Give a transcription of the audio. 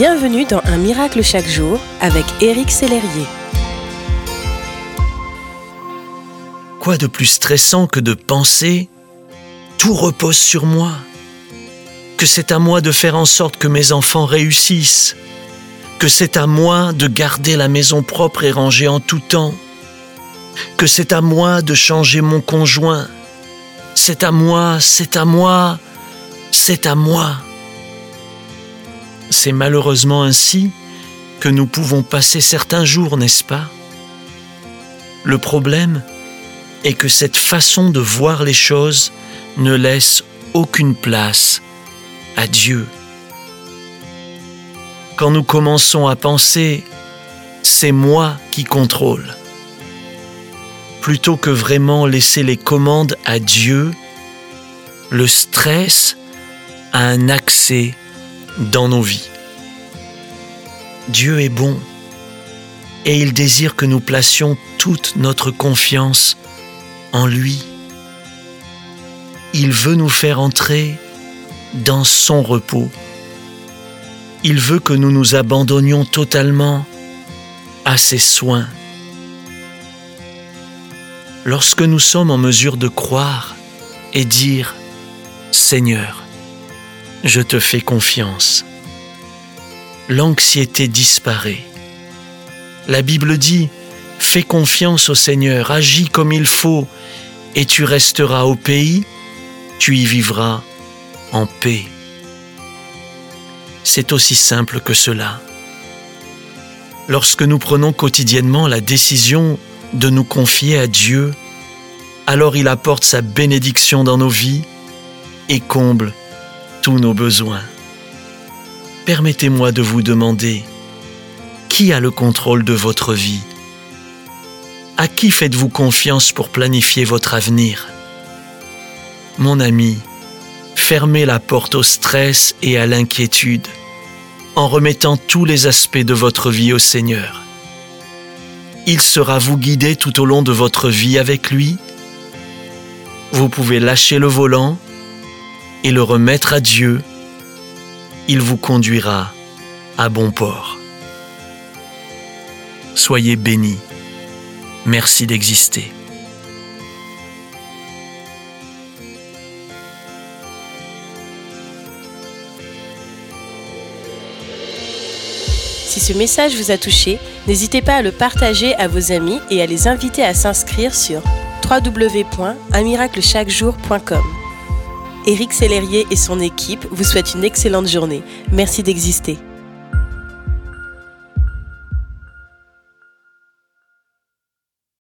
Bienvenue dans Un miracle chaque jour avec Éric Sellerier. Quoi de plus stressant que de penser tout repose sur moi, que c'est à moi de faire en sorte que mes enfants réussissent, que c'est à moi de garder la maison propre et rangée en tout temps, que c'est à moi de changer mon conjoint, c'est à moi, c'est à moi, c'est à moi. C'est malheureusement ainsi que nous pouvons passer certains jours, n'est-ce pas? Le problème est que cette façon de voir les choses ne laisse aucune place à Dieu. Quand nous commençons à penser ⁇ c'est moi qui contrôle ⁇ plutôt que vraiment laisser les commandes à Dieu, le stress a un accès dans nos vies. Dieu est bon et il désire que nous placions toute notre confiance en lui. Il veut nous faire entrer dans son repos. Il veut que nous nous abandonnions totalement à ses soins. Lorsque nous sommes en mesure de croire et dire Seigneur, je te fais confiance. L'anxiété disparaît. La Bible dit, fais confiance au Seigneur, agis comme il faut, et tu resteras au pays, tu y vivras en paix. C'est aussi simple que cela. Lorsque nous prenons quotidiennement la décision de nous confier à Dieu, alors il apporte sa bénédiction dans nos vies et comble tous nos besoins. Permettez-moi de vous demander, qui a le contrôle de votre vie? À qui faites-vous confiance pour planifier votre avenir? Mon ami, fermez la porte au stress et à l'inquiétude en remettant tous les aspects de votre vie au Seigneur. Il sera vous guider tout au long de votre vie avec lui. Vous pouvez lâcher le volant et le remettre à Dieu, il vous conduira à bon port. Soyez bénis. Merci d'exister. Si ce message vous a touché, n'hésitez pas à le partager à vos amis et à les inviter à s'inscrire sur www.unmiraclechaquejour.com. Éric Sellerier et son équipe vous souhaitent une excellente journée. Merci d'exister.